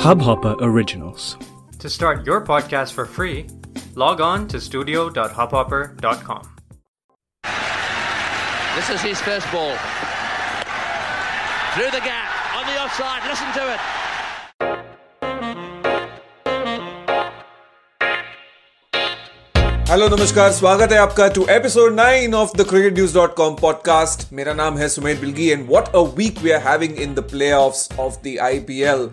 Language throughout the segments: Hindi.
Hubhopper Originals. To start your podcast for free, log on to studio.hubhopper.com. This is his first ball. Through the gap, on the offside, listen to it. Hello नमस्कार स्वागत है आपका to episode 9 of the cricket news dot com podcast मेरा नाम है Sumer Bilgi and what a week we are having in the playoffs of the IPL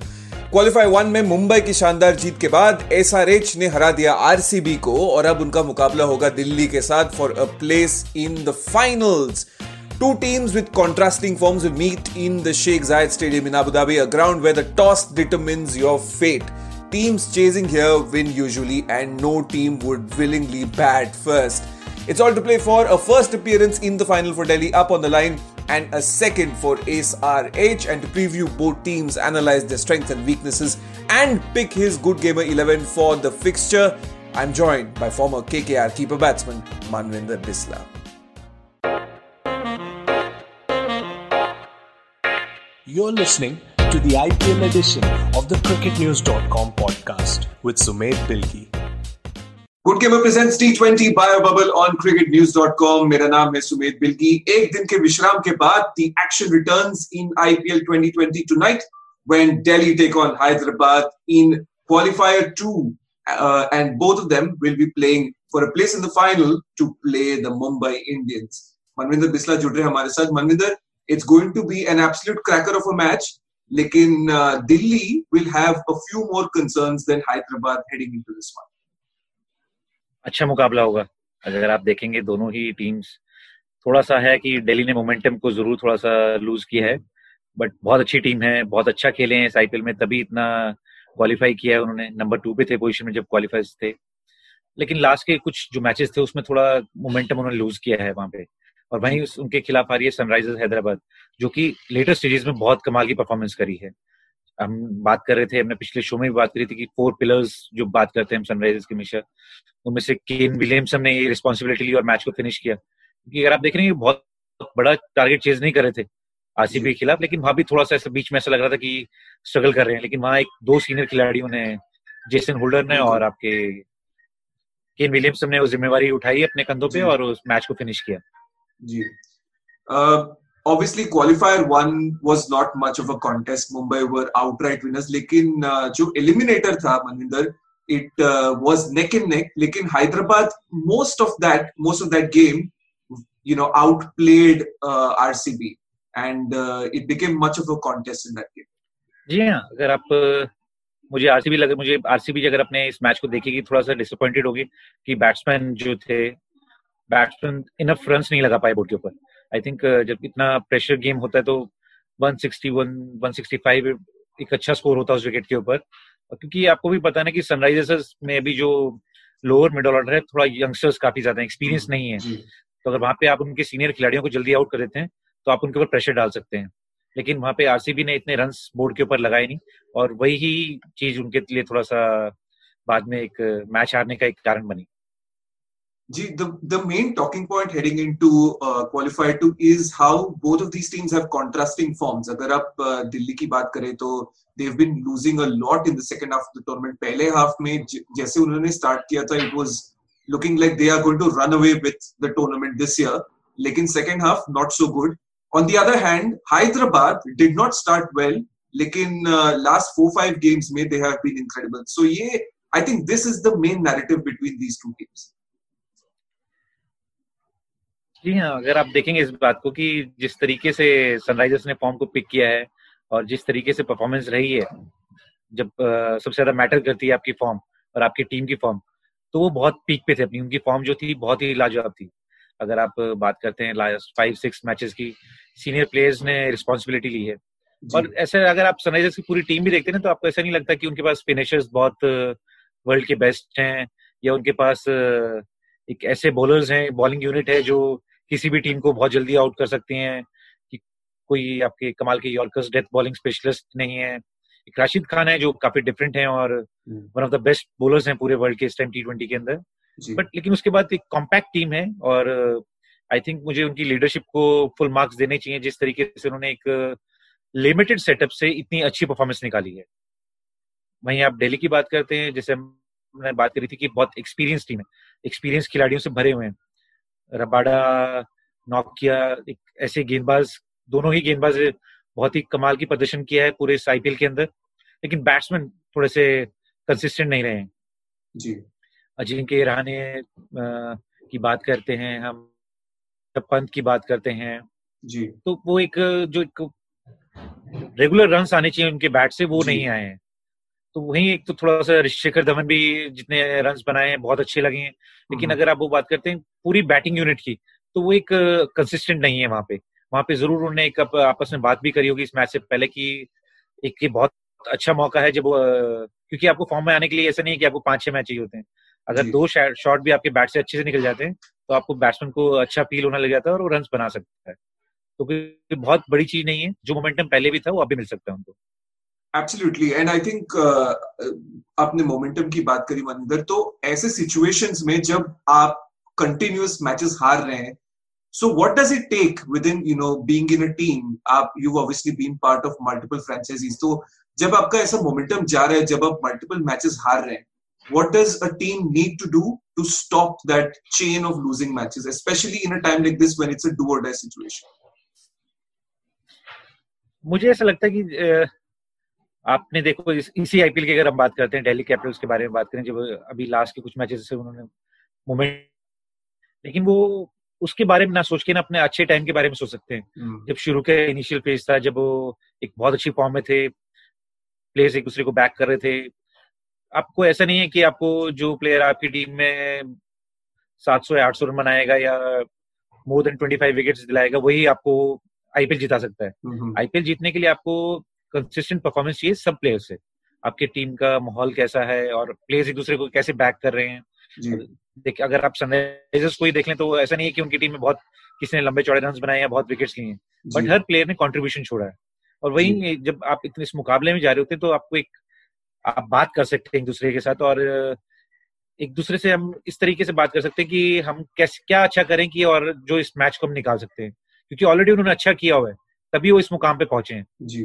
qualify one में मुंबई की शानदार जीत के बाद एसआरएच ने हरा दिया आरसीबी को और अब उनका मुकाबला होगा दिल्ली के साथ for a place in the finals Two teams with contrasting forms will meet in the Sheikh Zayed Stadium in Abu Dhabi, a ground where the toss determines your fate. Teams chasing here win usually, and no team would willingly bat first. It's all to play for a first appearance in the final for Delhi up on the line, and a second for SRH. And to preview both teams, analyze their strengths and weaknesses, and pick his good gamer 11 for the fixture, I'm joined by former KKR keeper batsman Manvinder Bisla. You're listening to the IPL edition of the CricketNews.com podcast with Sumed Bilgi. Good gamer presents टी20 बायो बबल ऑन cricketnews.com मेरा नाम है सुमेध बिल्गी एक दिन के विश्राम के बाद the action returns in IPL 2020 tonight when Delhi take on Hyderabad in qualifier 2 uh, and both of them will be playing for a place in the final to play the Mumbai Indians. Manvinder Bisla जुड़ रहे हैं हमारे साथ Manvinder it's going to be an absolute cracker of a match लेकिन uh, Delhi will have a few more concerns than Hyderabad heading into this one. अच्छा मुकाबला होगा। अगर आप देखेंगे दोनों ही टीम्स थोड़ा सा है कि दिल्ली ने मोमेंटम को ज़रूर थोड़ा सा लूज किया है बट बहुत अच्छी टीम है, बहुत अच्छा खेले हैं इस आईपीएल में, तभी इतना क्वालिफाई किया है उन्होंने। नंबर टू पे थे पोजीशन में जब क्वालिफाइज थे। लेकिन लास्ट के कुछ जो मैचेस थे, उसमें थोड़ा मोमेंटम उन्होंने लूज किया है वहाँ पे। और वहीं उनके खिलाफ आ रही है सनराइजर्स हैदराबाद जो कि लेटर स्टेजेस में बहुत कमाल की परफॉर्मेंस करी है। हम बात कर रहे थे हमने पिछले शो में भी बात करी थी कि फोर पिलर्स जो बात करते हैं हम सनराइजर्स के हमेशा उनमें से केन विलियमसन ने ये रिस्पॉन्सिबिलिटी ली और मैच को फिनिश किया। क्योंकि अगर आप देख रहे हैं बहुत बड़ा टारगेट चेज नहीं कर रहे थे आरसीबी के खिलाफ लेकिन वहाँ भी थोड़ा सा ऐसा बीच में ऐसा लग रहा था कि स्ट्रगल कर रहे हैं लेकिन वहाँ एक दो सीनियर खिलाड़ियों ने जेसन होल्डर ने और आपके केन विलियमसन ने वो जिम्मेवारी उठाई अपने कंधों पे और उस मैच को फिनिश किया। जी। Obviously qualifier one was not much of a contest Mumbai were outright winners लेकिन uh, जो एलिमिनेटर था Manvinder it was neck in neck लेकिन Hyderabad most of that most of that game you know outplayed RCB and it became much of a contest in that game जी हाँ अगर आप मुझे आरसीबी लगे मुझे आरसीबी अगर अपने इस मैच को देखेगी थोड़ा सा डिसअपॉइंटेड होगी कि बैट्समैन जो थे बैट्समैन इनफ रन नहीं लगा पाए बोर्ड के ऊपर। आई थिंक जब इतना प्रेशर गेम होता है तो 161 165 एक अच्छा स्कोर होता है उस विकेट के ऊपर। क्योंकि आपको भी पता ना कि सनराइजर्स में भी जो लोअर मिडल ऑर्डर है थोड़ा यंगस्टर्स काफ़ी ज़्यादा एक्सपीरियंस नहीं है। तो अगर वहाँ पे आप उनके सीनियर खिलाड़ियों को जल्दी आउट कर देते हैं तो आप उनके ऊपर प्रेशर डाल सकते हैं। लेकिन वहाँ पे आरसीबी ने इतने रन बोर्ड के ऊपर लगाए नहीं और वही चीज़ उनके लिए थोड़ा सा बाद में एक मैच हारने का एक कारण बनी। the, the main talking point heading into uh, qualifier two is how both of these teams have contrasting forms. अगर आप uh, दिल्ली की बात करें तो they've been losing a lot in the second half of the tournament. पहले half में जैसे उन्होंने start किया था, it was looking like they are going to run away with the tournament this year. लेकिन second half not so good. On the other hand, Hyderabad did not start well. लेकिन uh, last four five games में they have been incredible. So ये I think this is the main narrative between these two teams. जी हाँ अगर आप देखेंगे इस बात को कि जिस तरीके से सनराइजर्स ने फॉर्म को पिक किया है और जिस तरीके से परफॉर्मेंस रही है जब uh, सबसे ज़्यादा मैटर करती है आपकी फॉर्म और आपकी टीम की फॉर्म तो वो बहुत पीक पे थे अपनी। उनकी फॉर्म जो थी बहुत ही लाजवाब थी। अगर आप बात करते हैं लास्ट फाइव सिक्स मैचेस की सीनियर प्लेयर्स ने रिस्पॉन्सिबिलिटी ली है। और ऐसे अगर आप सनराइजर्स की पूरी टीम भी देखते हैं तो आपको ऐसा नहीं लगता कि उनके पास फिनिशर्स बहुत वर्ल्ड के बेस्ट हैं या उनके पास एक ऐसे बॉलर्स हैं बॉलिंग यूनिट है जो किसी भी टीम को बहुत जल्दी आउट कर सकते हैं कि कोई आपके कमाल के यॉर्कर्स डेथ बॉलिंग स्पेशलिस्ट नहीं है। एक राशिद खान है जो काफ़ी डिफरेंट है और one of the best bowlers हैं पूरे वर्ल्ड के इस टाइम टी ट्वेंटी के अंदर। बट लेकिन उसके बाद एक कॉम्पैक्ट टीम है और आई थिंक मुझे उनकी लीडरशिप को फुल मार्क्स देने चाहिए जिस तरीके से उन्होंने एक लिमिटेड सेटअप से इतनी अच्छी परफॉर्मेंस निकाली है। वहीं आप दिल्ली की बात करते हैं जैसे हमने बात करी थी कि बहुत एक्सपीरियंस टीम है। एक्सपीरियंस खिलाड़ियों से भरे हुए हैं। रबाडा नौकिया एक ऐसे गेंदबाज दोनों ही गेंदबाज बहुत ही कमाल की प्रदर्शन किया है पूरे इस आईपीएल के अंदर। लेकिन बैट्समैन थोड़े से कंसिस्टेंट नहीं रहे। हैं जी अजिंक्य रहाने की बात करते हैं हम पंत की बात करते हैं। जी। तो वो एक जो एक रेगुलर रन आने चाहिए उनके बैट से वो नहीं आए हैं। तो वही एक तो थोड़ा सा शेखर धवन भी जितने रन बनाए हैं बहुत अच्छे लगे हैं। लेकिन अगर आप वो बात करते हैं पूरी बैटिंग यूनिट की तो वो एक कंसिस्टेंट नहीं है वहाँ पे। वहाँ पे ज़रूर उन्होंने एक आपस में बात भी करी होगी इस मैच से पहले की एक ये बहुत अच्छा मौका है जब क्योंकि आपको फॉर्म में आने के लिए ऐसा नहीं है कि आपको पाँच छह मैच चाहिए होते हैं। अगर दो शॉट भी आपके बैट से अच्छे से निकल जाते हैं तो आपको बैट्समैन को अच्छा फील होने लग जाता है और वो रन बना सकता है। तो बहुत बड़ी चीज़ नहीं है। जो मोमेंटम पहले भी था वो अभी मिल सकता है उनको। एब्सोल्युटली एंड आई थिंक आपने मोमेंटम की बात करी, मनिंदर तो ऐसे सिचुएशंस में जब आप कंटिन्यूस मैचेस हार रहे हैं so what does it take within you know being in a team आप you obviously been part of multiple franchises तो जब आपका ऐसा मोमेंटम जा रहा है, जब आप मल्टीपल मैचेस हार रहे हैं, what does a team need to do to stop that chain of losing matches, especially in a time like this when it's a do or die situation? मुझे ऐसा लगता है कि आपने देखो इस, इसी आईपीएल की अगर हम बात करते हैं दिल्ली कैपिटल्स के बारे में बात करें जब अभी लास्ट के कुछ मैचेस से उन्होंने मोमेंट लेकिन वो उसके बारे में ना सोच के ना अपने अच्छे टाइम के बारे में सोच सकते हैं। hmm. जब शुरू के इनिशियल फ़ेज़ था जब वो एक बहुत अच्छी फॉर्म में थे प्लेयर्स एक दूसरे को बैक कर रहे थे। आपको ऐसा नहीं है कि आपको जो प्लेयर आपकी टीम में 700 या 800 रन बनाएगा या मोर देन 25 विकेट्स दिलाएगा वही आपको आईपीएल जिता सकता है। आईपीएल जीतने के लिए आपको कंसिस्टेंट परफॉर्मेंस चाहिए सब प्लेयर से। आपके टीम का माहौल कैसा है और प्लेयर्स एक दूसरे को कैसे बैक कर रहे हैं? देखिए अगर आप सनराइजर्स को ही देख लें तो ऐसा नहीं है कि उनकी टीम में बहुत किसी ने लंबे चौड़े रन बनाए या बहुत विकेट्स लिए हैं। बट हर प्लेयर ने कॉन्ट्रीब्यूशन छोड़ा है। और वही जब आप इतने इस मुकाबले में जा रहे होते हैं तो आपको एक आप बात कर सकते हैं एक दूसरे के साथ और एक दूसरे से हम इस तरीके से बात कर सकते हैं कि हम कैसे क्या अच्छा करें कि और जो इस मैच को हम निकाल सकते हैं। क्योंकि ऑलरेडी उन्होंने अच्छा किया हुआ है। तभी वो इस मुकाम पे पहुँचे हैं। जी।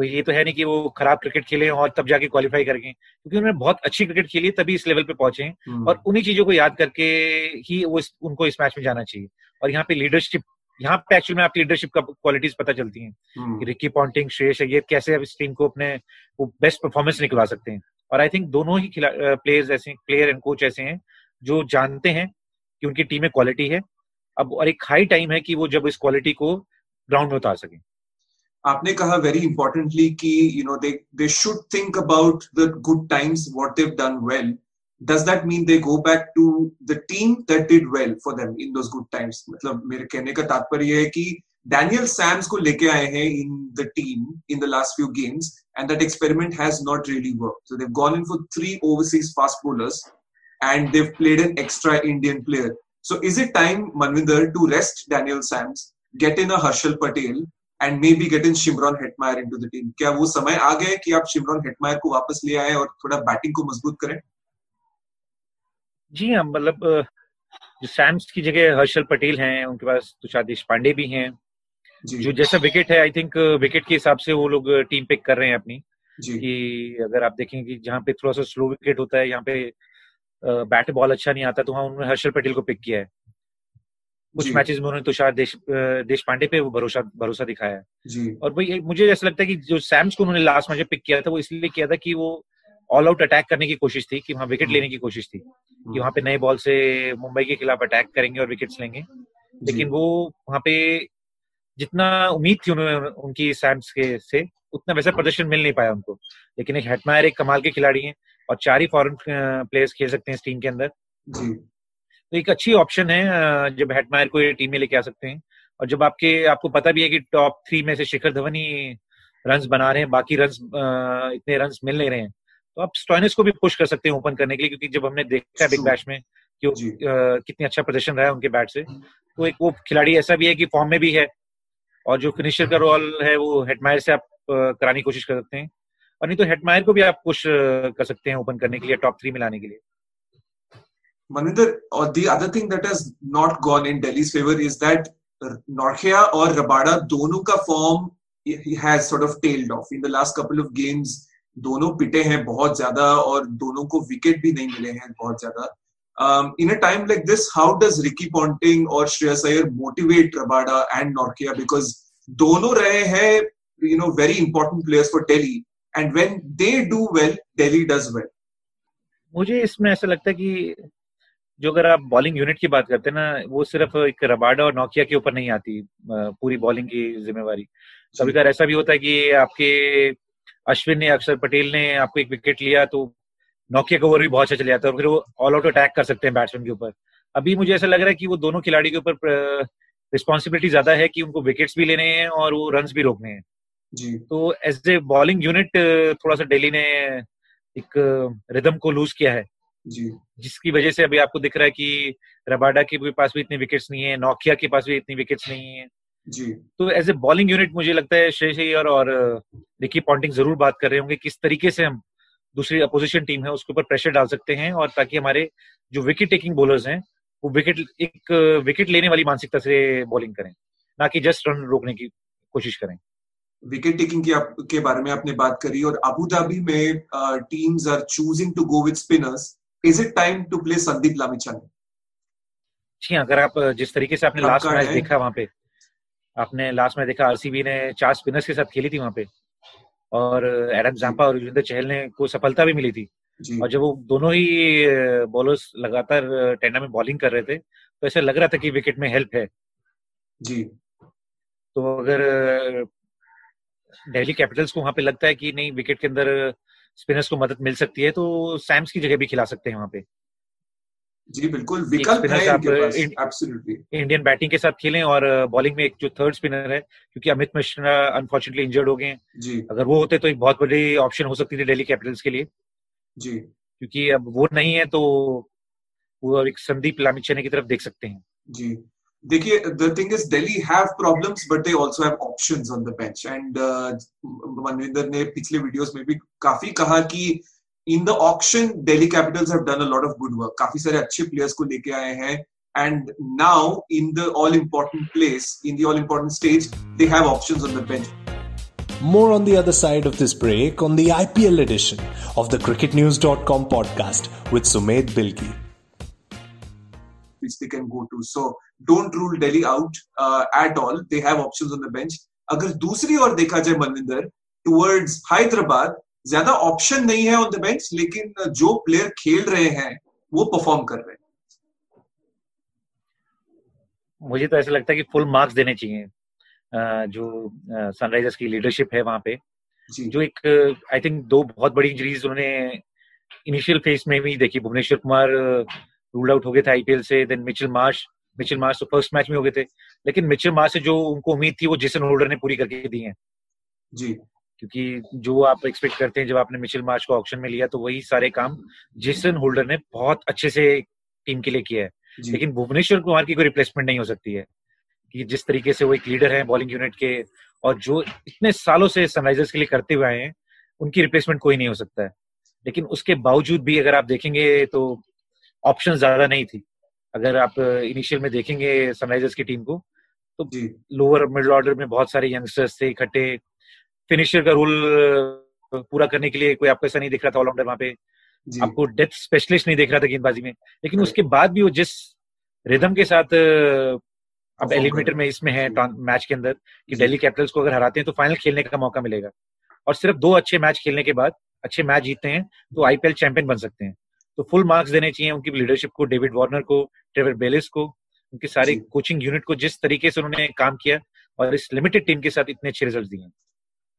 तो ये तो है नहीं कि वो खराब क्रिकेट खेले और तब जाके क्वालिफाई कर गए। क्योंकि उन्होंने बहुत अच्छी क्रिकेट खेली तभी इस लेवल पे पहुँचे हम्म। और उन्हीं चीज़ों को याद करके ही वो इस, उनको इस मैच में जाना चाहिए। और यहाँ पे लीडरशिप यहाँ पे एक्चुअली में आपकी लीडरशिप का क्वालिटीज पता चलती हैं। कि रिक्की पॉन्टिंग श्रेयस ये कैसे अब इस टीम को अपने वो बेस्ट परफॉर्मेंस निकलवा सकते हैं। और आई थिंक दोनों ही प्लेयर्स ऐसे प्लेयर एंड कोच ऐसे हैं जो जानते हैं कि उनकी टीम में क्वालिटी है। अब और एक हाई टाइम है कि वो जब इस क्वालिटी को ग्राउंड में उतार सके। आपने कहा वेरी इंपॉर्टेंटली कि you know they they should think about the good times what they've done well does that mean they go back to the team that did well for them in those good times मतलब मेरे कहने का तात्पर्य है कि डैनियल सैम्स को लेके आए हैं in the team in the last few games and that experiment has not really work so they've gone in for three overseas fast bowlers and they've played an extra Indian player. So is it time, Manvinder, to rest Daniel Sams, get in a Harshal Patel, and maybe get in Shimron Hetmeyer into the team? क्या वो समय आ गया कि आप शिमरॉन हेटमायर को वापस ले आए और थोड़ा बैटिंग को मज़बूत करें? जी हाँ मतलब जो सैम्स की जगह हर्षल पटेल हैं उनके पास तुषार देश पांडे भी हैं। जो। जैसा विकेट है आई थिंक विकेट के हिसाब से वो लोग टीम पिक कर रहे हैं अपनी। कि अगर आप देखें कि जहाँ पे थोड़ा सा स्लो विकेट होता है यहाँ पे बैट बॉल अच्छा नहीं आता तो वहाँ उन्होंने हर्षल पटेल को पिक किया है। कुछ मैचेस में उन्होंने तुषार देश देश पांडे पे वो भरोसा भरोसा दिखाया है। और भाई मुझे ऐसा लगता है कि जो सैम्स को उन्होंने लास्ट मैच पिक किया था वो इसलिए किया था कि वो ऑल आउट अटैक करने की कोशिश थी कि वहाँ विकेट लेने की कोशिश थी कि वहाँ पे नए बॉल से मुंबई के खिलाफ अटैक करेंगे और विकेट्स लेंगे। लेकिन वो वहाँ पे जितना उम्मीद थी उन्होंने उनकी सैम्स के से उतना वैसा प्रदर्शन मिल नहीं पाया उनको। लेकिन एक हेटमायर एक कमाल के खिलाड़ी हैं और चार ही फॉरन प्लेयर्स खेल सकते हैं इस टीम के अंदर। एक अच्छी ऑप्शन है जब हेटमायर को ये टीम में लेके आ सकते हैं। और जब आपके आपको पता भी है कि टॉप थ्री में से शिखर धवन ही रन बना रहे हैं बाकी रन इतने रन मिल नहीं रहे हैं तो आप स्टॉइनिस को भी पुश कर सकते हैं ओपन करने के लिए क्योंकि जब हमने देखा है बिग बैश में कि वो कितनी अच्छा प्रदर्शन रहा है उनके बैट से तो एक वो खिलाड़ी ऐसा भी है कि फॉर्म में भी है और जो फिनिशर का रोल है वो हेटमायर से आप कराने की कोशिश कर सकते हैं। और नहीं तो हेटमायर को भी आप पुश कर सकते हैं ओपन करने के लिए टॉप थ्री में लाने के लिए। Maninder, or the other thing that has not gone in Delhi's favor is that Norkhia और Rabada दोनों का form has sort of tailed off. In the last couple of games. दोनों पिटे हैं बहुत ज़्यादा और दोनों को विकेट भी नहीं मिले हैं बहुत ज़्यादा in a time like this how does Ricky Ponting और Shreyas Iyer motivate Rabada and Nortje because दोनों रहे हैं you know very important players for Delhi and when they do well Delhi does well मुझे इसमें ऐसा लगता है कि जो अगर आप बॉलिंग यूनिट की बात करते हैं ना वो सिर्फ़ एक रबाडा और नोकिया के ऊपर नहीं आती पूरी बॉलिंग की जिम्मेवारी। कभी कभार ऐसा भी होता है कि आपके अश्विन ने अक्षर पटेल ने आपको एक विकेट लिया तो नोकिया का ओवर भी बहुत अच्छा चले जाता है और फिर वो ऑल आउट अटैक कर सकते हैं बैट्समैन के ऊपर। अभी मुझे ऐसा लग रहा है कि वो दोनों खिलाड़ी के ऊपर रिस्पॉन्सिबिलिटी ज़्यादा है कि उनको विकेट्स भी लेने हैं और वो रन भी रोकने हैं। जी। तो एज ए बॉलिंग यूनिट थोड़ा सा डेली ने एक रिदम को लूज किया है। जी। जिसकी वजह से अभी आपको दिख रहा है कि रबाडा के भी पास भी इतने विकेट्स नहीं है नोकिया के पास भी इतनी विकेट्स नहीं है। जी। तो एज ए बॉलिंग यूनिट मुझे लगता है श्रेयस अय्यर और रिकी पॉन्टिंग ज़रूर बात कर रहे होंगे किस तरीके से हम दूसरी अपोजिशन टीम है उसके ऊपर प्रेशर डाल सकते हैं और ताकि हमारे जो विकेट टेकिंग बॉलर्स हैं वो विकेट एक विकेट लेने वाली मानसिकता से बॉलिंग करें ना कि जस्ट रन रोकने की कोशिश करें। विकेट टेकिंग की आप, के बारे में आपने बात करी और अबू धाबी में teams are choosing to go with spinners is it time to play Sandeep Lamichhane जी हाँ, अगर आप जिस तरीके से आपने लास्ट मैच देखा वहाँ पे आपने लास्ट मैच देखा आरसीबी ने चार स्पिनर्स के साथ खेली थी वहाँ पे और एडम जाम्पा और युजवेंद्र चहल ने को सफलता भी मिली थी। और जब वो दोनों ही बॉलर्स लगातार टेंडा में बॉलिंग कर रहे थे तो ऐसा लग रहा था कि विकेट में हेल्प है। जी। तो अगर दिल्ली कैपिटल्स को वहाँ पे लगता है कि नहीं विकेट के अंदर स्पिनर्स को मदद मिल सकती है तो सैम्स की जगह भी खिला सकते हैं वहाँ पे। जी बिल्कुल। विकल्प है आप एब्सोल्युटली इंडियन बैटिंग के साथ खेलें और बॉलिंग में एक जो थर्ड स्पिनर है क्योंकि अमित मिश्रा अनफॉर्चुनेटली इंजर्ड हो गए जी। अगर वो होते तो एक बहुत बड़ी ऑप्शन हो सकती थी दिल्ली कैपिटल्स के लिए। जी। क्योंकि अब वो नहीं है तो वो एक संदीप लामिचने की तरफ़ देख सकते हैं। जी। देखिए the thing is Delhi have problems but they also have options on the bench and Manvinder ने पिछले वीडियोस में भी काफ़ी कहा कि in the auction Delhi Capitals have done a lot of good work काफ़ी सारे अच्छे प्लेयर्स को लेके आए हैं and now in the all important place in the all important stage they have options on the bench More on the other side of this break on the IPL edition of the cricketnews.com podcast with Sumedh Bilgi. Which they can go to. So don't rule Delhi out at all all. They have options on the bench. अगर दूसरी ओर देखा जाए मनविंदर टुवर्ड्स हैदराबाद ज़्यादा ऑप्शन नहीं है ऑन द बेंच लेकिन जो प्लेयर खेल रहे हैं वो परफॉर्म कर रहे हैं मुझे तो ऐसा लगता है कि फुल मार्क्स देने चाहिए जो सनराइजर्स की लीडरशिप है वहाँ पे जो एक आई थिंक दो बहुत बड़ी इंजरीज उन्होंने इनिशियल फ़ेज़ में भी देखी भुवनेश्वर कुमार रूल आउट हो गए थे आईपीएल से then Mitchell Marsh Mitchell Marsh तो फ़र्स्ट मैच में हो गए थे। लेकिन मिचेल मार्स से जो उनको उम्मीद थी वो जेसन होल्डर ने पूरी करके दी है। जी। क्योंकि जो आप एक्सपेक्ट करते हैं जब आपने मिचेल मार्च को ऑप्शन में लिया तो वही सारे काम जेसन होल्डर ने बहुत अच्छे से टीम के लिए किया है। लेकिन भुवनेश्वर कुमार की कोई रिप्लेसमेंट नहीं हो सकती है। कि जिस तरीके से वो एक लीडर है बॉलिंग यूनिट के और जो इतने सालों से सनराइजर्स के लिए करते हुए आए हैं उनकी रिप्लेसमेंट कोई नहीं हो सकता है। लेकिन उसके बावजूद भी अगर आप देखेंगे तो ऑप्शन ज़्यादा नहीं थी। अगर आप इनिशियल में देखेंगे सनराइजर्स की टीम को तो लोअर मिडल ऑर्डर में बहुत सारे यंगस्टर्स थे इकट्ठे। फिनिशर का रोल पूरा करने के लिए कोई आपको ऐसा नहीं दिख रहा था ऑलराउंडर वहाँ पे। आपको डेथ स्पेशलिस्ट नहीं दिख रहा था गेंदबाजी में। लेकिन उसके बाद भी वो जिस रिदम के साथ अब एलिमिनेटर में इसमें है मैच के अंदर कि दिल्ली कैपिटल्स को अगर हराते हैं तो फाइनल खेलने का मौका मिलेगा। और सिर्फ़ दो अच्छे मैच खेलने के बाद अच्छे मैच जीतते हैं तो आईपीएल चैंपियन बन सकते हैं। तो फुल मार्क्स देने चाहिए उनकी लीडरशिप को डेविड वार्नर को ट्रेवर बेलिस को उनके सारे कोचिंग यूनिट को जिस तरीके से उन्होंने काम किया और इस लिमिटेड टीम के साथ इतने अच्छे रिज़ल्ट दिए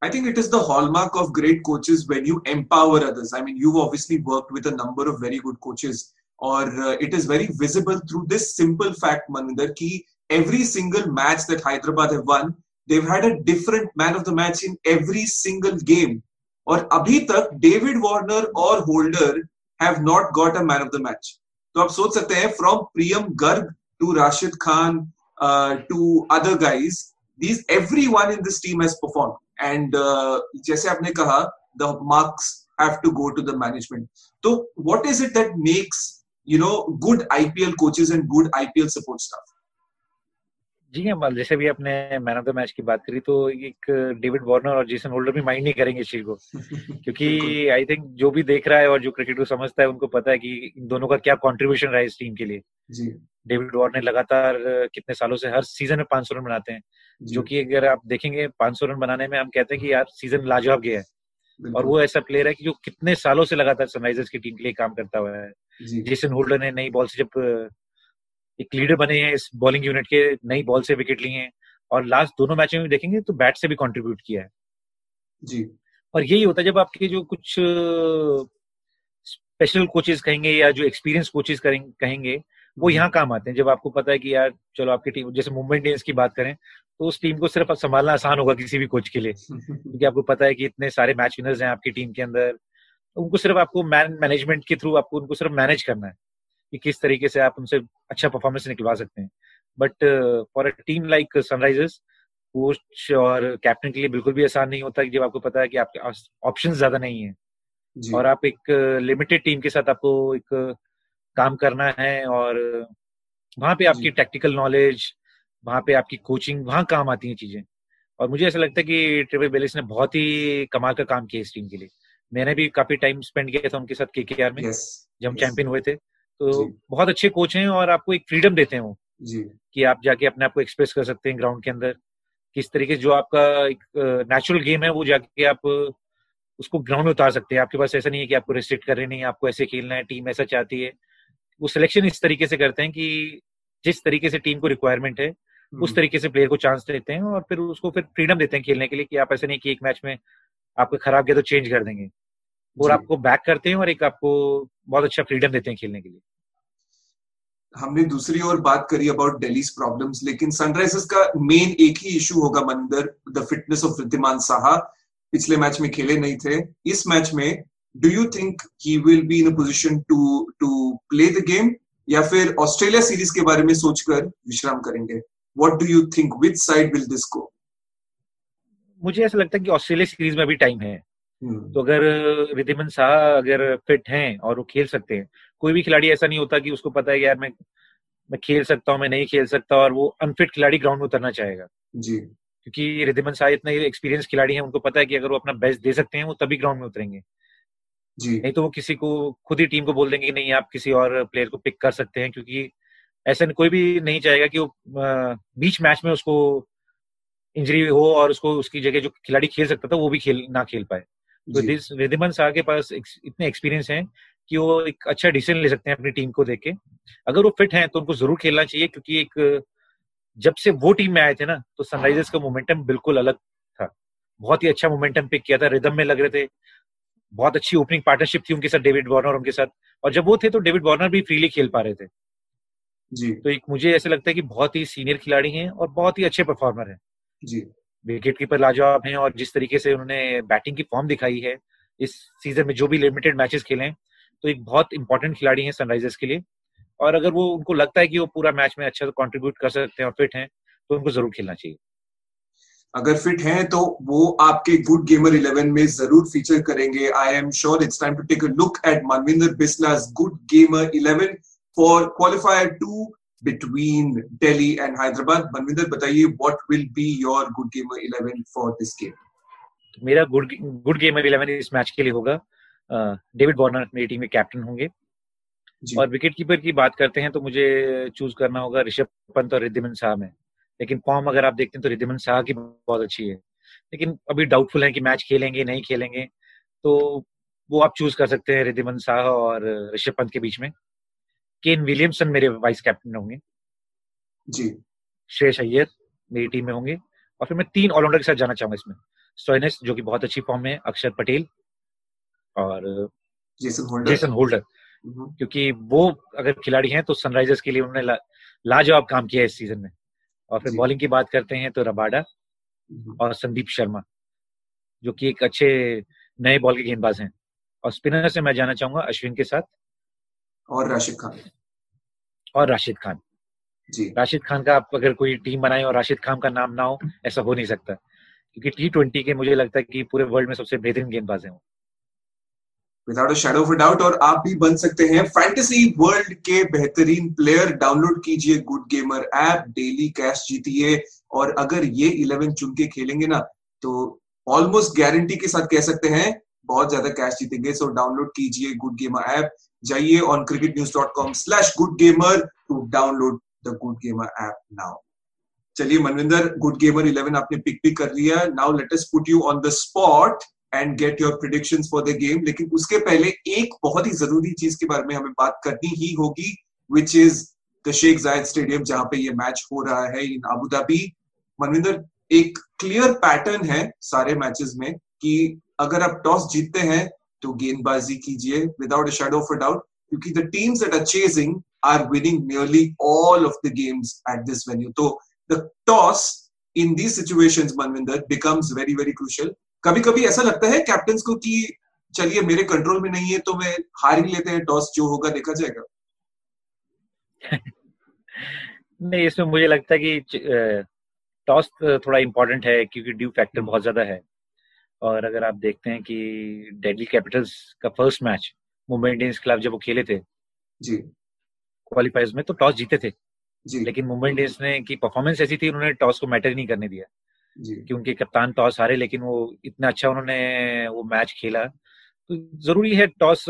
I think it is the hallmark of great coaches when you empower others. I mean, you've obviously worked with a number of very good coaches, or uh, it is very visible through this simple fact, Maninder, ki every single match that Hyderabad have won, they've had a different man of the match in every single game. और अभी तक डेविड वार्नर और Holder have not got a man of the match. तो आप सोच सकते हैं from Priyam Garg to Rashid Khan to other guys these everyone in this team has performed and uh, जैसे आपने कहा the marks have to go to the management so what is it that makes you know good IPL coaches and good IPL support staff जी हाँ जैसे भी आपने मैन ऑफ़ द मैच की बात करी तो एक डेविड वार्नर और जेसन होल्डर भी माइंड नहीं करेंगे इस चीज़ को। क्योंकि आई थिंक जो भी देख रहा है और जो क्रिकेट को समझता है उनको पता है कि इन दोनों का क्या कंट्रीब्यूशन रहा है इस टीम के लिए। जी। डेविड वार्नर लगातार कितने सालों से हर सीज़न में 500 रन बनाते हैं। जो। कि अगर आप देखेंगे 500 रन बनाने में हम कहते हैं कि यार सीज़न लाजवाब गया है। और वो ऐसा प्लेयर है कि जो कितने सालों से लगातार सनराइजर्स की टीम के लिए काम करता हुआ है। जेसन होल्डर ने नई बॉल से जब एक लीडर बने हैं इस बॉलिंग यूनिट के नई बॉल से विकेट लिए हैं। और लास्ट दोनों मैचों में देखेंगे तो बैट से भी कंट्रीब्यूट किया है। जी। और यही होता है जब आपके जो कुछ स्पेशल कोचेस कहेंगे या जो एक्सपीरियंस कोचेस कहेंगे वो यहाँ काम आते हैं। जब आपको पता है कि यार चलो आपकी टीम जैसे मुंबई इंडियंस की बात करें तो उस टीम को सिर्फ़ संभालना आसान होगा किसी भी कोच के लिए। क्योंकि आपको पता है कि इतने सारे मैच विनर्स हैं आपकी टीम के अंदर। उनको सिर्फ़ आपको मैन मैनेजमेंट के थ्रू आपको उनको सिर्फ़ मैनेज करना है। कि किस तरीके से आप उनसे अच्छा परफॉर्मेंस निकलवा सकते हैं। But for a team like Sunrisers coach और कैप्टन के लिए बिल्कुल भी आसान नहीं होता कि जब आपको पता है कि आपके ऑप्शन ज़्यादा नहीं है। और आप एक लिमिटेड uh, टीम के साथ आपको एक uh, काम करना है और वहाँ पे आपकी टेक्निकल नॉलेज वहाँ पे आपकी कोचिंग वहाँ काम आती है चीज़ें। और मुझे ऐसा लगता है कि ट्रिपल बेलिस ने बहुत ही कमाल का काम किया इस टीम के लिए। मैंने भी काफ़ी टाइम स्पेंड किया था उनके साथ के में yes, जब हम yes. चैंपियन हुए थे। तो बहुत अच्छे कोच हैं और आपको एक फ्रीडम देते हैं वो जी। कि आप जाके अपने आप को एक्सप्रेस कर सकते हैं ग्राउंड के अंदर। किस तरीके से जो आपका एक नेचुरल गेम है वो जाके आप उसको ग्राउंड में उतार सकते हैं। आपके पास ऐसा नहीं है कि आपको रिस्ट्रिक्ट कर रहे नहीं आपको ऐसे खेलना है टीम ऐसा चाहती है। वो सिलेक्शन इस तरीके से करते हैं कि जिस तरीके से टीम को रिक्वायरमेंट है उस हम्म। तरीके से प्लेयर को चांस देते हैं और फिर उसको फिर फ्रीडम देते हैं खेलने के लिए कि आप ऐसे नहीं कि एक मैच में आपको खराब गया तो चेंज कर देंगे। और आपको बैक करते हैं और एक आपको बहुत अच्छा फ्रीडम देते हैं खेलने के लिए। हमने दूसरी ओर बात करी अबाउट दिल्ली प्रॉब्लम्स लेकिन सनराइजर्स का मेन एक ही इशू होगा मंदर the fitness of Wriddhiman Saha पिछले मैच में खेले नहीं थे। इस मैच में do you think he will be in a position to to play the game या फिर ऑस्ट्रेलिया सीरीज़ के बारे में सोचकर विश्राम करेंगे। What do you think which side will this go मुझे ऐसा लगता है कि ऑस्ट्रेलिया सीरीज़ में भी टाइम है। तो अगर रिद्धिमन शाह अगर फिट हैं और वो खेल सकते हैं कोई भी खिलाड़ी ऐसा नहीं होता कि उसको पता है यार मैं मैं खेल सकता हूँ मैं नहीं खेल सकता और वो अनफिट खिलाड़ी ग्राउंड में उतरना चाहेगा। जी। क्योंकि रिद्धिमन शाह इतना एक्सपीरियंस खिलाड़ी है उनको पता है कि अगर वो अपना बेस्ट दे सकते हैं वो तभी ग्राउंड में उतरेंगे। जी। नहीं तो वो किसी को खुद ही टीम को बोल देंगे कि नहीं आप किसी और प्लेयर को पिक कर सकते हैं क्योंकि ऐसा कोई भी नहीं चाहेगा कि वो बीच मैच में उसको इंजरी हो और उसको उसकी जगह जो खिलाड़ी खेल सकता था वो भी खेल ना खेल पाए। तो शाह के पास इतने एक्सपीरियंस हैं कि वो एक अच्छा डिसीज़न ले सकते हैं अपनी टीम को देख के। अगर वो फिट हैं तो उनको ज़रूर खेलना चाहिए क्योंकि एक जब से वो टीम में आए थे ना तो सनराइजर्स का मोमेंटम बिल्कुल अलग था। बहुत ही अच्छा मोमेंटम पिक किया था रिदम में लग रहे थे। बहुत अच्छी ओपनिंग पार्टनरशिप थी उनके साथ डेविड वार्नर उनके साथ। और जब वो थे तो डेविड वार्नर भी फ्रीली खेल पा रहे थे। जी। तो एक मुझे ऐसे लगता है कि बहुत ही सीनियर खिलाड़ी हैं और बहुत ही अच्छे परफॉर्मर हैं। जी। विकेट कीपर लाजवाब हैं और जिस तरीके से उन्होंने बैटिंग की फॉर्म दिखाई है, इस सीज़न में जो भी लिमिटेड मैचेस खेले हैं तो एक बहुत इंपॉर्टेंट खिलाड़ी है सनराइजर्स के लिए। और अगर वो उनको लगता है कि वो पूरा मैच में अच्छा कंट्रीब्यूट कर सकते हैं और फिट हैं तो उनको ज़रूर खेलना चाहिए। अगर फिट हैं तो वो आपके गुड गेमर 11 में ज़रूर फीचर करेंगे। I am sure it's time to take a look at Manvinder Bisla's good gamer 11 for qualifier two between Delhi and Hyderabad Manvinder बताइए what will be your good gamer 11 for this game मेरा गुड गुड गेमर 11 इस मैच के लिए होगा। डेविड वार्नर मेरी टीम में कैप्टन होंगे। और विकेट कीपर की बात करते हैं तो मुझे चूज़ करना होगा ऋषभ पंत और रिद्धिमन शाह में। लेकिन फॉर्म अगर आप देखते हैं तो रिद्धिमन शाह की बहुत अच्छी है। लेकिन अभी डाउटफुल है कि मैच खेलेंगे नहीं खेलेंगे। तो वो आप चूज़ कर सकते हैं रिद्धिमन शाह और ऋषभ पंत के बीच में। केन विलियमसन मेरे वाइस कैप्टन होंगे। जी। श्रेयस अय्यर मेरी टीम में होंगे। और फिर मैं तीन ऑलराउंडर के साथ जाना चाहूँगा इसमें। स्टोइनस जो कि बहुत अच्छी फॉर्म में अक्षर पटेल और जेसन होल्डर जेसन होल्डर क्योंकि वो अगर खिलाड़ी हैं तो सनराइजर्स के लिए उन्होंने लाजवाब काम किया है इस सीज़न में। और फिर बॉलिंग की बात करते हैं तो रबाडा और संदीप शर्मा जो कि एक अच्छे नए बॉल के गेंदबाज हैं। और स्पिनर से मैं जाना चाहूँगा अश्विन के साथ। और राशिद खान। और राशिद खान। जी। राशिद खान का आप अगर कोई टीम बनाए और राशिद खान का नाम ना हो ऐसा हो नहीं सकता। क्योंकि टी ट्वेंटी के मुझे लगता है कि पूरे वर्ल्ड में सबसे बेहतरीन गेंदबाज है without a shadow of doubt और आप भी बन सकते हैं फैंटेसी वर्ल्ड के बेहतरीन प्लेयर डाउनलोड कीजिए good gamer app daily cash जीतिए और अगर ये इलेवन चुन के खेलेंगे ना तो ऑलमोस्ट गारंटी के साथ कह सकते हैं बहुत ज़्यादा कैश जीतेंगे। सो डाउनलोड कीजिए गुड गेमर ऐप जाइए on cricket news dot com slash good gamer to download the good gamer app now चलिए मनविंदर गुड गेमर इलेवन आपने पिक पिक कर लिया। Now let us put you on the spot and get your predictions for the game लेकिन उसके पहले एक बहुत ही ज़रूरी चीज़ के बारे में हमें बात करनी ही होगी which is the Sheikh Zayed stadium जहाँ पे ये मैच हो रहा है इन अबू धाबी मनविंदर, एक क्लियर पैटर्न है सारे मैचेस में कि अगर आप टॉस जीतते हैं तो गेंदबाजी कीजिए without a shadow of doubt क्योंकि the teams that are chasing are winning nearly all of the games at this venue तो the toss in these situations Manvinder becomes very very crucial कभी कभी ऐसा लगता है कैप्टन को कि, चलिए, मेरे कंट्रोल में नहीं है तो मैं हार ही लेते हैं टॉस जो होगा, देखा जाएगा. नहीं, इसमें मुझे लगता है कि टॉस थोड़ा इम्पोर्टेंट है, क्योंकि ड्यू फैक्टर बहुत ज़्यादा है। और अगर आप देखते हैं कि डेडली कैपिटल्स का फ़र्स्ट मैच मुंबई इंडियंस के खिलाफ जब वो खेले थे जी। क्वालिफाइज में तो टॉस जीते थे। जी। लेकिन मुंबई इंडियंस ने की परफॉर्मेंस ऐसी थी उन्होंने टॉस को मैटर नहीं करने दिया। जी। कि उनके कप्तान टॉस हारे लेकिन वो इतना अच्छा उन्होंने वो मैच खेला। तो ज़रूरी है टॉस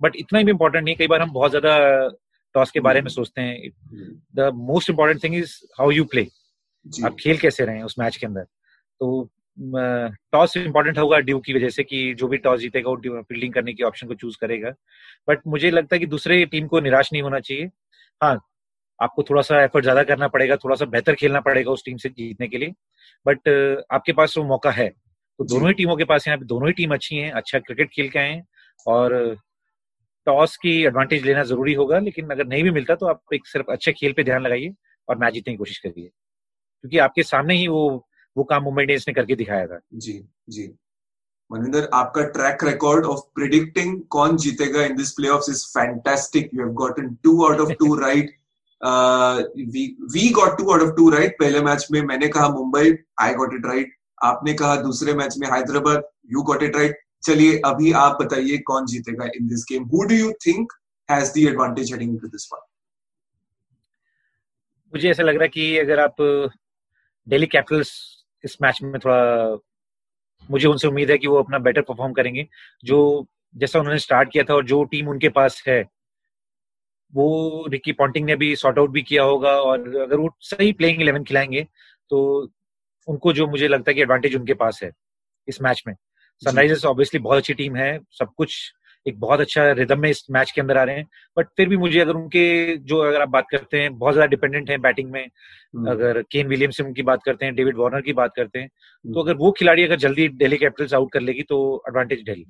बट इतना भी इम्पोर्टेंट नहीं कई बार हम बहुत ज़्यादा टॉस के बारे में सोचते हैं। The most important thing is how you play आप खेल कैसे रहे हैं उस मैच के अंदर। तो टॉस इम्पोर्टेंट होगा ड्यू की वजह से कि जो भी टॉस जीतेगा वो फील्डिंग करने की ऑप्शन को चूज़ करेगा। बट मुझे लगता है कि दूसरे टीम को निराश नहीं होना चाहिए। हाँ आपको थोड़ा सा एफर्ट ज़्यादा करना पड़ेगा थोड़ा सा बेहतर खेलना पड़ेगा उस टीम से जीतने के लिए। बट आपके पास वो मौका है। तो दोनों ही टीमों के पास यहाँ पे दोनों ही टीम अच्छी हैं अच्छा क्रिकेट खेल के आए हैं। और टॉस की एडवांटेज लेना ज़रूरी होगा लेकिन अगर नहीं भी मिलता तो आप एक सिर्फ़ अच्छे खेल पे ध्यान लगाइए और मैच जीतने की कोशिश करिए। क्योंकि आपके सामने ही वो वो काम मुंबई इंडियंस ने करके दिखाया था। जी जी। मनिंदर आपका ट्रैक रिकॉर्ड ऑफ़ प्रिडिक्टिंग कौन जीतेगा in this playoffs is fantastic you have gotten two out of two right we got two out of two right पहले मैच में मैंने कहा Mumbai I got it right आपने कहा दूसरे मैच में Hyderabad you got it right चलिए अभी आप बताइए कौन जीतेगा in this game who do you think has the advantage heading into this one मुझे ऐसा लग रहा है कि अगर आप दिल्ली कैपिटल्स इस मैच में थोड़ा मुझे उनसे उम्मीद है कि वो अपना बेटर परफॉर्म करेंगे। जो जैसा उन्होंने स्टार्ट किया था और जो टीम उनके पास है वो रिकी पॉन्टिंग ने भी सॉर्ट आउट भी किया होगा और अगर वो सही प्लेइंग इलेवन खिलाएँगे तो उनको जो मुझे लगता है कि एडवांटेज उनके पास है इस मैच में। सनराइजर्स ऑब्वियसली बहुत अच्छी टीम है सब कुछ एक बहुत अच्छा रिदम में इस मैच के अंदर आ रहे हैं। बट फिर भी मुझे अगर उनके जो अगर आप बात करते हैं बहुत ज़्यादा डिपेंडेंट है बैटिंग में। अगर केन विलियम विलियमसन की बात करते हैं डेविड वार्नर की बात करते हैं तो अगर वो खिलाड़ी अगर जल्दी दिल्ली कैपिटल्स आउट कर लेगी तो एडवांटेज दिल्ली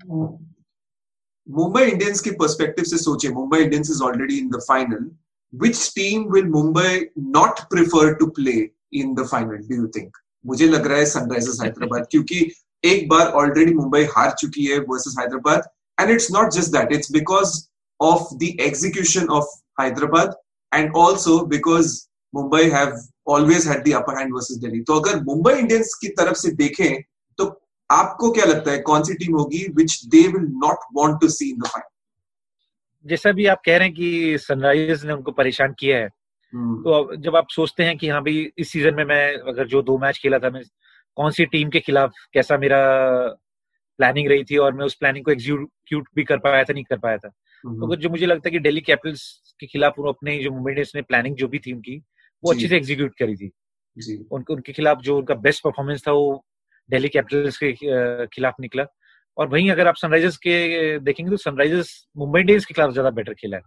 मुंबई इंडियंस के पर्सपेक्टिव से सोचे Mumbai Indians is already in the final which team will Mumbai not prefer to play in the final do you think मुझे लग रहा है सनराइजर्स हैदराबाद क्योंकि एक बार ऑलरेडी मुंबई हार चुकी है versus Hyderabad and it's not just that it's because of the execution of Hyderabad and also because Mumbai have always had the upper hand versus Delhi तो अगर मुंबई इंडियंस की तरफ़ से देखें तो आपको क्या लगता है कौन सी टीम होगी which they will not want to see in the final जैसा भी आप कह रहे हैं कि सनराइजर्स ने उनको परेशान किया है तो जब आप सोचते हैं कि हाँ भाई इस सीज़न में मैं अगर जो दो मैच खेला था मैं कौन सी टीम के खिलाफ कैसा मेरा प्लानिंग रही थी और मैं उस प्लानिंग को एग्जीक्यूट भी कर पाया था नहीं कर पाया था। तो जो मुझे लगता है कि दिल्ली कैपिटल्स के खिलाफ अपने जो मुंबई ने प्लानिंग जो भी थी उनकी वो अच्छे से एग्जीक्यूट करी थी। उनके उनके खिलाफ जो उनका बेस्ट परफॉर्मेंस था वो दिल्ली कैपिटल्स के खिलाफ निकला। और वहीं अगर आप सनराइजर्स के देखेंगे तो सनराइजर्स मुंबई इंडियंस के खिलाफ ज़्यादा बेटर खेला है।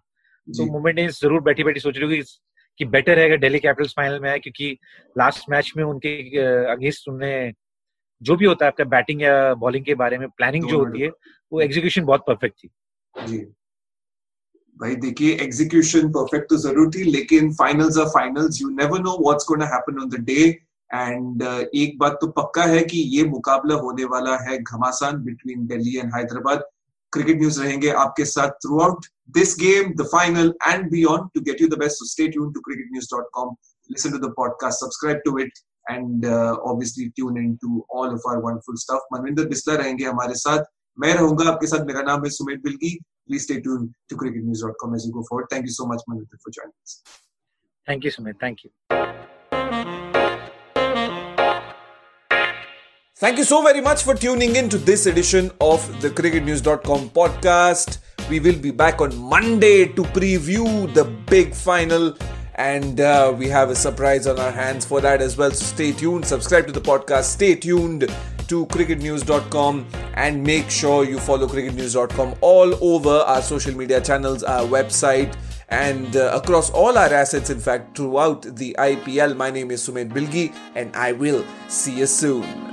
तो मुंबई इंडियंस ज़रूर बैठी बैठी सोच रही होगी कि बेटर है अगर दिल्ली कैपिटल्स फाइनल में आए क्योंकि लास्ट मैच में उनके अगेंस्ट उन्होंने जो भी होता है आपका बैटिंग या बॉलिंग के बारे में प्लानिंग जो होती है वो एग्जीक्यूशन बहुत परफेक्ट थी। जी। भाई देखिए एग्जीक्यूशन परफेक्ट तो ज़रूर थी लेकिन finals are finals you never know what's gonna happen on the day and एक बात तो पक्का है कि ये मुकाबला होने वाला है घमासान between Delhi and Hyderabad. Cricket news रहेंगे आपके साथ through this game the final and beyond to get you the best stay tuned to com listen to the podcast subscribe to it and uh, obviously tune in to all of our wonderful stuff Manvinder Bisla रहेंगे हमारे साथ मैं रहूंगा आपके साथ मेरा नाम है Sumit Bilgi please stay tune to cricketnews.com as you go forward thank you so much Manvinder for joining us thank you Sumit thank you Thank you so very much for tuning in to this edition of the cricketnews.com podcast. We will be back on Monday to preview the big final and uh, we have a surprise on our hands for that as well. So stay tuned, subscribe to the podcast, stay tuned to cricketnews.com and make sure you follow cricketnews.com all over our social media channels, our website, and uh, across all our assets, in fact, throughout the IPL. My name is Sumit Bilgi, and I will see you soon.